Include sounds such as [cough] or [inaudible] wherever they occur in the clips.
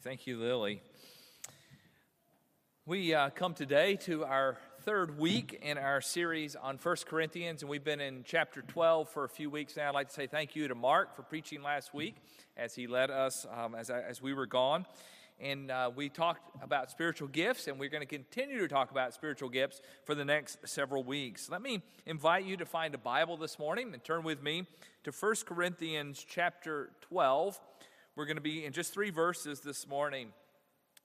Thank you, Lily. We uh, come today to our third week in our series on 1 Corinthians, and we've been in chapter 12 for a few weeks now. I'd like to say thank you to Mark for preaching last week as he led us um, as, as we were gone. And uh, we talked about spiritual gifts, and we're going to continue to talk about spiritual gifts for the next several weeks. Let me invite you to find a Bible this morning and turn with me to 1 Corinthians chapter 12. We're going to be in just three verses this morning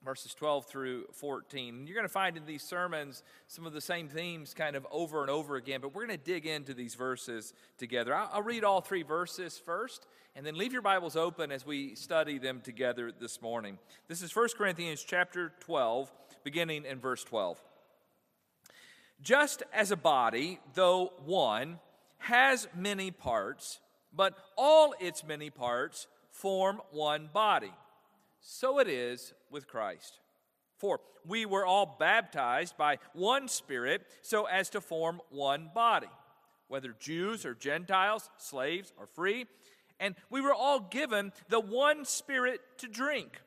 verses 12 through 14. You're going to find in these sermons some of the same themes kind of over and over again, but we're going to dig into these verses together. I'll, I'll, read all three verses first, and then leave your Bibles open as we study them together this morning. This is 1 Corinthians chapter 12, beginning in verse 12. Just as a body, though one, has many parts, but all its many parts form one body so it is with Christ. For we were all baptized by one Spirit so as to form one body, whether Jews or Gentiles, slaves or free, and we were all given the one Spirit to drink.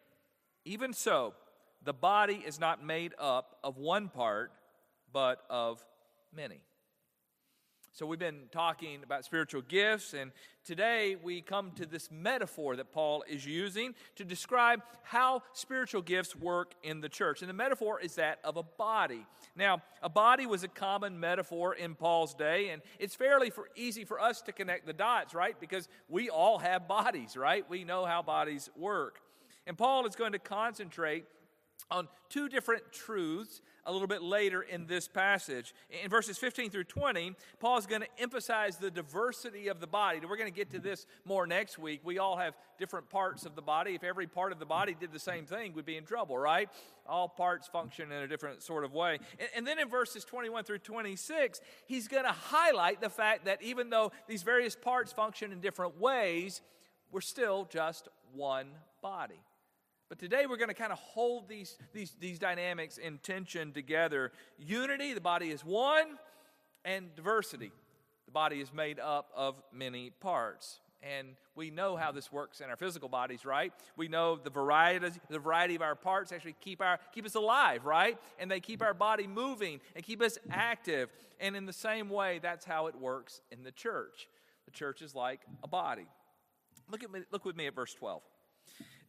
Even so, the body is not made up of one part, but of many. So, we've been talking about spiritual gifts, and today we come to this metaphor that Paul is using to describe how spiritual gifts work in the church. And the metaphor is that of a body. Now, a body was a common metaphor in Paul's day, and it's fairly for, easy for us to connect the dots, right? Because we all have bodies, right? We know how bodies work. And Paul is going to concentrate on two different truths a little bit later in this passage. In verses 15 through 20, Paul is going to emphasize the diversity of the body. We're going to get to this more next week. We all have different parts of the body. If every part of the body did the same thing, we'd be in trouble, right? All parts function in a different sort of way. And, and then in verses 21 through 26, he's going to highlight the fact that even though these various parts function in different ways, we're still just one body. But today we're going to kind of hold these, these, these dynamics in tension together. Unity, the body is one, and diversity, the body is made up of many parts. And we know how this works in our physical bodies, right? We know the variety, the variety of our parts actually keep, our, keep us alive, right? And they keep our body moving and keep us active. And in the same way, that's how it works in the church. The church is like a body. Look, at me, look with me at verse 12.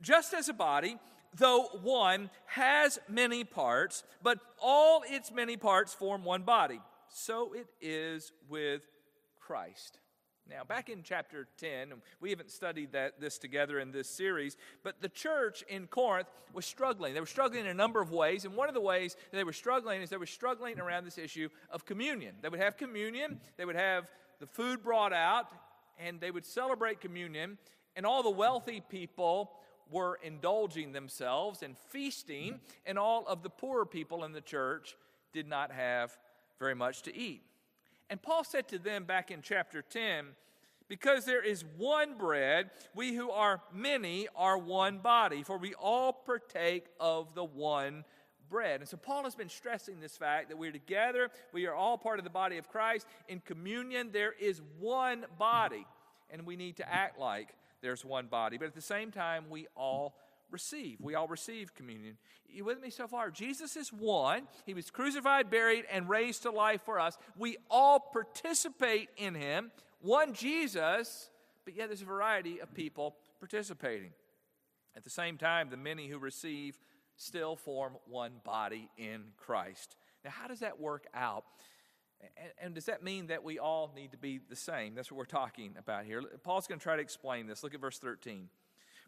Just as a body, though one, has many parts, but all its many parts form one body, so it is with Christ. Now, back in chapter 10, we haven't studied that, this together in this series, but the church in Corinth was struggling. They were struggling in a number of ways, and one of the ways they were struggling is they were struggling around this issue of communion. They would have communion, they would have the food brought out, and they would celebrate communion, and all the wealthy people were indulging themselves and feasting, and all of the poorer people in the church did not have very much to eat. And Paul said to them back in chapter 10, because there is one bread, we who are many are one body, for we all partake of the one bread. And so Paul has been stressing this fact that we're together, we are all part of the body of Christ. In communion, there is one body, and we need to act like there's one body. But at the same time, we all receive. We all receive communion. You with me so far? Jesus is one. He was crucified, buried, and raised to life for us. We all participate in him. One Jesus, but yet there's a variety of people participating. At the same time, the many who receive still form one body in Christ. Now, how does that work out? And, and, does that mean that we all need to be the same? That's what we're talking about here. Paul's going to try to explain this. Look at verse 13.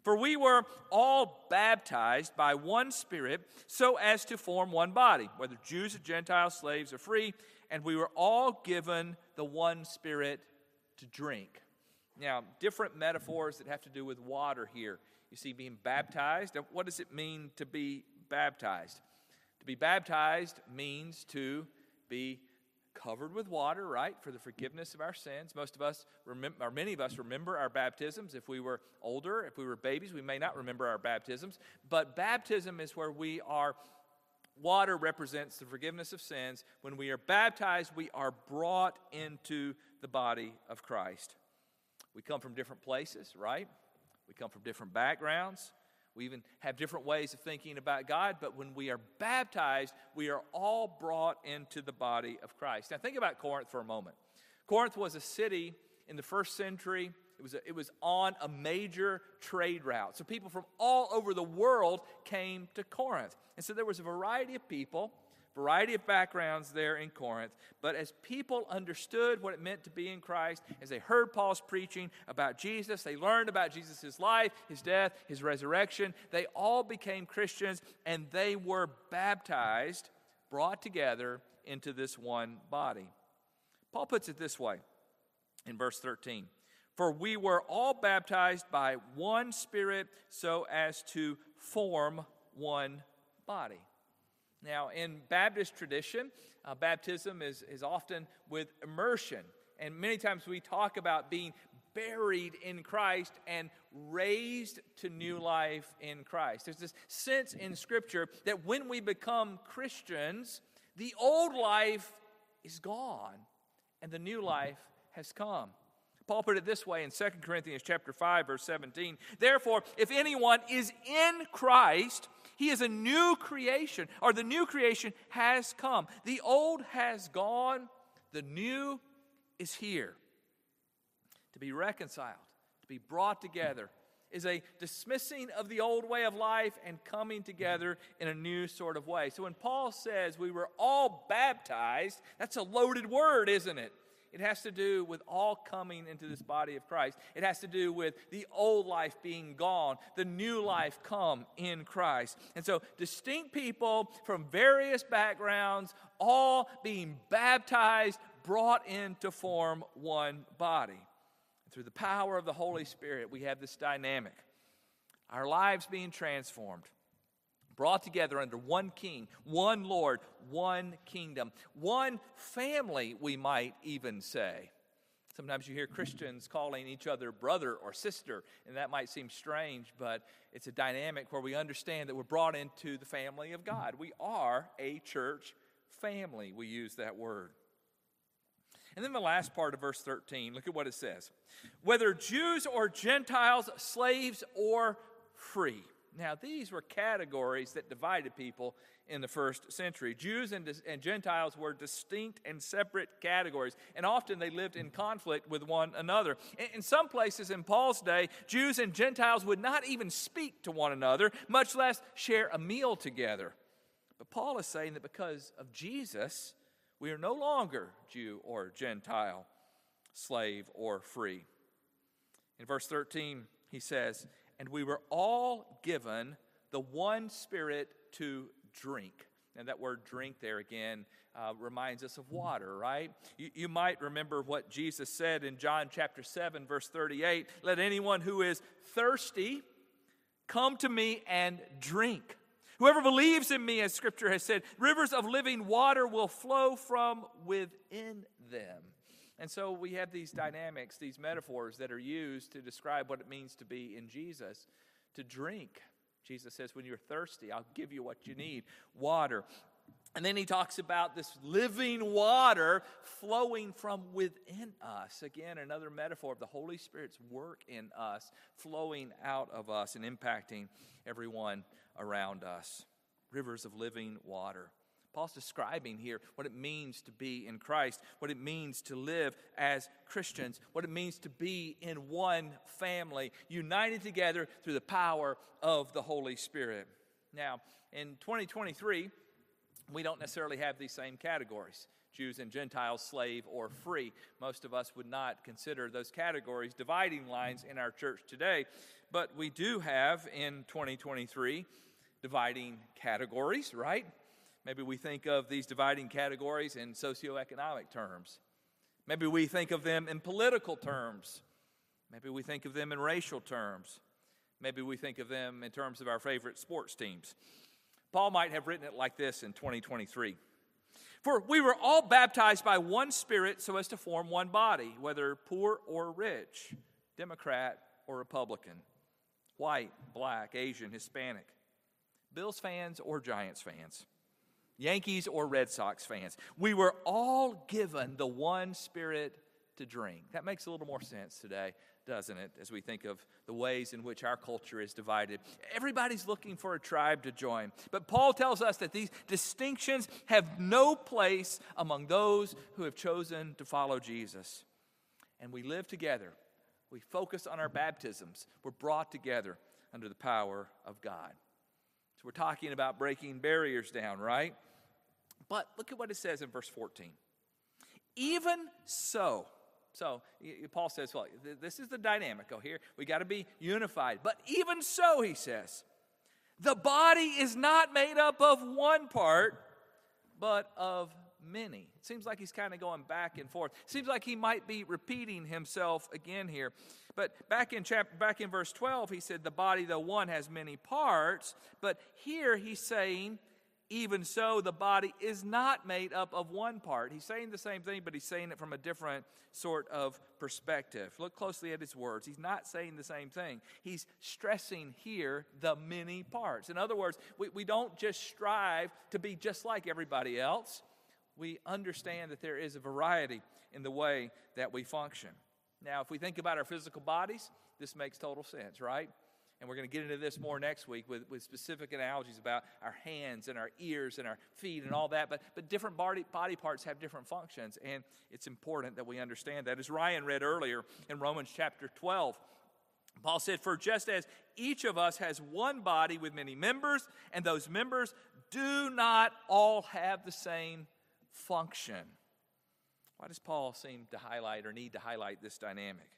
For we were all baptized by one Spirit so as to form one body, whether Jews or Gentiles, slaves or free, and we were all given the one Spirit to drink. Now, different metaphors that have to do with water here. You see, being baptized. What does it mean to be baptized? To be baptized means to be covered with water, right, for the forgiveness of our sins. Most of us, remember, or many of us, remember our baptisms. If we were older, if we were babies, we may not remember our baptisms. But baptism is where we are, water represents the forgiveness of sins. When we are baptized, we are brought into the body of Christ. We come from different places, right? We come from different backgrounds. We even have different ways of thinking about God, but when we are baptized, we are all brought into the body of Christ. Now, think about Corinth for a moment. Corinth was a city in the first century. It was, a, it was on a major trade route. So people from all over the world came to Corinth. And so there was a variety of people variety of backgrounds there in Corinth. But as people understood what it meant to be in Christ, as they heard Paul's preaching about Jesus, they learned about Jesus' life, his death, his resurrection, they all became Christians and they were baptized, brought together into this one body. Paul puts it this way in verse 13 For we were all baptized by one Spirit so as to form one body. Now, in Baptist tradition, uh, baptism is, is often with immersion. And many times we talk about being buried in Christ and raised to new life in Christ. There's this sense in Scripture that when we become Christians, the old life is gone and the new life has come. Paul put it this way in 2 Corinthians chapter 5 verse 17. Therefore, if anyone is in Christ, he is a new creation, or the new creation has come. The old has gone, the new is here. To be reconciled, to be brought together, is a dismissing of the old way of life and coming together in a new sort of way. So when Paul says we were all baptized, that's a loaded word, isn't it? It has to do with all coming into this body of Christ. It has to do with the old life being gone, the new life come in Christ. And so, distinct people from various backgrounds, all being baptized, brought in to form one body. And through the power of the Holy Spirit, we have this dynamic. Our lives being transformed brought together under one king, one Lord, one kingdom, one family, we might even say. Sometimes you hear Christians calling each other brother or sister, and that might seem strange, but it's a dynamic where we understand that we're brought into the family of God. We are a church family. We use that word. And then the last part of verse 13, look at what it says. Whether Jews or Gentiles, slaves or free. Now, these were categories that divided people in the first century. Jews and, and, Gentiles were distinct and separate categories, and often they lived in conflict with one another. In, in some places in Paul's day, Jews and Gentiles would not even speak to one another, much less share a meal together. But Paul is saying that because of Jesus, we are no longer Jew or Gentile, slave or free. In verse 13, he says, and we were all given the one Spirit to drink. And that word drink there again uh, reminds us of water, right? You, you might remember what Jesus said in John chapter 7, verse 38 Let anyone who is thirsty come to me and drink. Whoever believes in me, as scripture has said, rivers of living water will flow from within them. And so we have these dynamics, these metaphors that are used to describe what it means to be in Jesus, to drink. Jesus says, When you're thirsty, I'll give you what you need water. And then he talks about this living water flowing from within us. Again, another metaphor of the Holy Spirit's work in us, flowing out of us and impacting everyone around us. Rivers of living water. Paul's describing here what it means to be in Christ, what it means to live as Christians, what it means to be in one family, united together through the power of the Holy Spirit. Now, in 2023, we don't necessarily have these same categories. Jews and Gentiles, slave or free. Most of us would not consider those categories dividing lines in our church today, but we do have in 2023 dividing categories, right? Maybe we think of these dividing categories in socioeconomic terms. Maybe we think of them in political terms. Maybe we think of them in racial terms. Maybe we think of them in terms of our favorite sports teams. Paul might have written it like this in 2023 For we were all baptized by one Spirit so as to form one body, whether poor or rich, Democrat or Republican, white, black, Asian, Hispanic, Bills fans or Giants fans. Yankees or Red Sox fans. We were all given the one Spirit to drink. That makes a little more sense today, doesn't it, as we think of the ways in which our culture is divided? Everybody's looking for a tribe to join. But Paul tells us that these distinctions have no place among those who have chosen to follow Jesus. And we live together. We focus on our baptisms. We're brought together under the power of God. So we're talking about breaking barriers down, right? But look at what it says in verse 14. Even so, so Paul says, well, this is the dynamic. Oh, here we got to be unified. But even so, he says, the body is not made up of one part, but of many. It seems like he's kind of going back and forth. Seems like he might be repeating himself again here. But back in chapter back in verse 12, he said the body though one has many parts, but here he's saying even so, the body is not made up of one part. He's saying the same thing, but he's saying it from a different sort of perspective. Look closely at his words. He's not saying the same thing. He's stressing here the many parts. In other words, we, we don't just strive to be just like everybody else, we understand that there is a variety in the way that we function. Now, if we think about our physical bodies, this makes total sense, right? And we're going to get into this more next week with, with specific analogies about our hands and our ears and our feet and all that. But, but different body, body parts have different functions, and it's important that we understand that. As Ryan read earlier in Romans chapter 12, Paul said, For just as each of us has one body with many members, and those members do not all have the same function. Why does Paul seem to highlight or need to highlight this dynamic?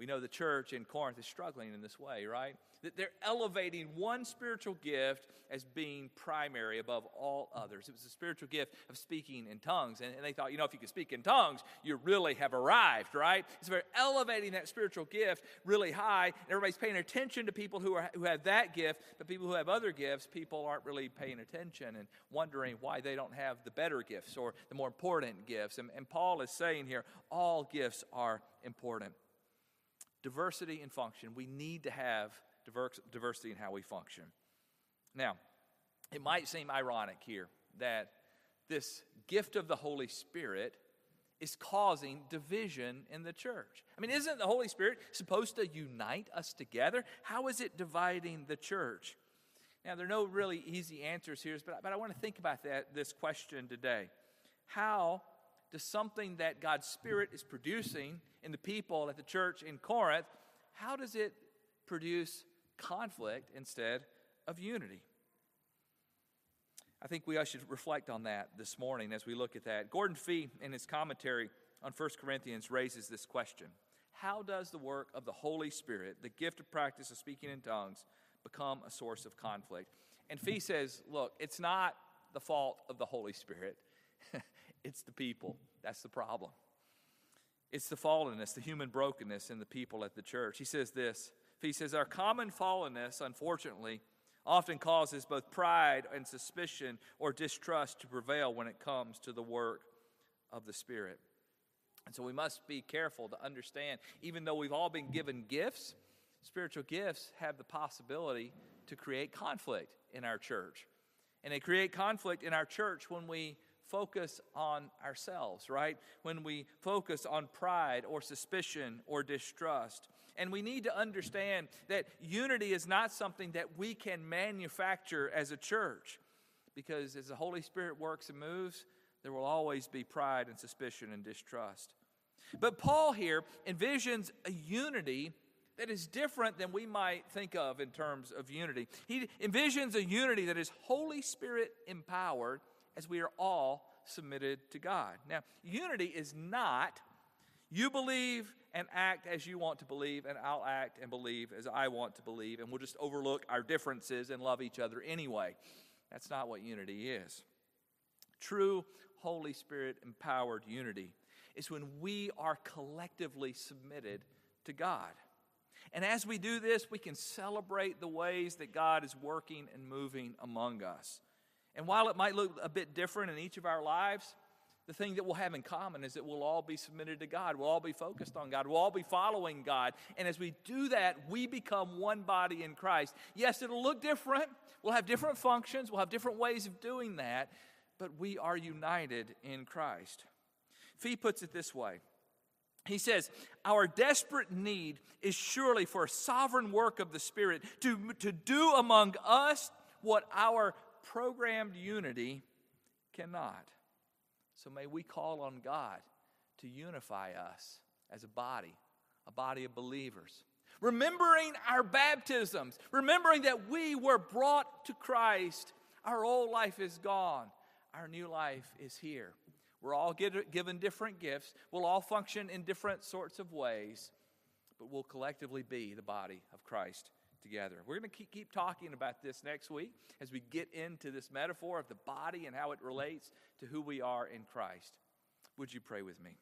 We know the church in Corinth is struggling in this way, right? That they're elevating one spiritual gift as being primary above all others. It was the spiritual gift of speaking in tongues. And, and they thought, you know, if you can speak in tongues, you really have arrived, right? So they're elevating that spiritual gift really high. And everybody's paying attention to people who, are, who have that gift, but people who have other gifts, people aren't really paying attention and wondering why they don't have the better gifts or the more important gifts. And, and Paul is saying here, all gifts are important diversity in function. We need to have diversity in how we function. Now, it might seem ironic here that this gift of the Holy Spirit is causing division in the church. I mean, isn't the Holy Spirit supposed to unite us together? How is it dividing the church? Now, there are no really easy answers here, but, but I want to think about that, this question today. How does something that God's Spirit is producing in the people at the church in Corinth, how does it produce conflict instead of unity? I think we should reflect on that this morning as we look at that. Gordon Fee, in his commentary on 1 Corinthians, raises this question How does the work of the Holy Spirit, the gift of practice of speaking in tongues, become a source of conflict? And Fee says, Look, it's not the fault of the Holy Spirit, [laughs] it's the people. That's the problem. It's the fallenness, the human brokenness in the people at the church. He says this He says, Our common fallenness, unfortunately, often causes both pride and suspicion or distrust to prevail when it comes to the work of the Spirit. And so we must be careful to understand, even though we've all been given gifts, spiritual gifts have the possibility to create conflict in our church. And they create conflict in our church when we focus on ourselves, right? When we focus on pride or suspicion or distrust. And we need to understand that unity is not something that we can manufacture as a church. Because as the Holy Spirit works and moves, there will always be pride and suspicion and distrust. But Paul here envisions a unity that is different than we might think of in terms of unity. He envisions a unity that is Holy Spirit empowered as we are all submitted to God. Now, unity is not you believe and act as you want to believe, and I'll act and believe as I want to believe, and we'll just overlook our differences and love each other anyway. That's not what unity is. True Holy Spirit empowered unity is when we are collectively submitted to God. And as we do this, we can celebrate the ways that God is working and moving among us. And while it might look a bit different in each of our lives, the thing that we'll have in common is that we'll all be submitted to God. We'll all be focused on God. We'll all be following God. And as we do that, we become one body in Christ. Yes, it'll look different. We'll have different functions. We'll have different ways of doing that. But we are united in Christ. Fee puts it this way He says, Our desperate need is surely for a sovereign work of the Spirit to, to do among us what our programmed unity cannot. So may we call on God to unify us as a body, a body of believers. Remembering our baptisms, remembering that we were brought to Christ, our old life is gone, our new life is here. We're all get, given different gifts. We'll all function in different sorts of ways, but we'll collectively be the body of Christ together. We're going to keep, keep talking about this next week as we get into this metaphor of the body and how it relates to who we are in Christ. Would you pray with me?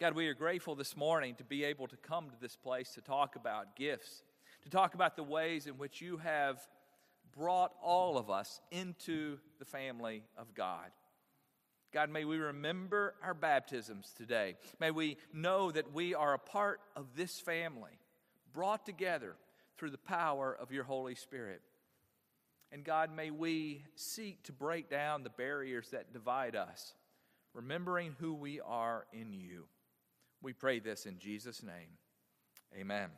God, we are grateful this morning to be able to come to this place to talk about gifts, to talk about the ways in which you have brought all of us into the family of God. God, may we remember our baptisms today. May we know that we are a part of this family, brought together through the power of your Holy Spirit. And God, may we seek to break down the barriers that divide us, remembering who we are in you. We pray this in Jesus' name. Amen.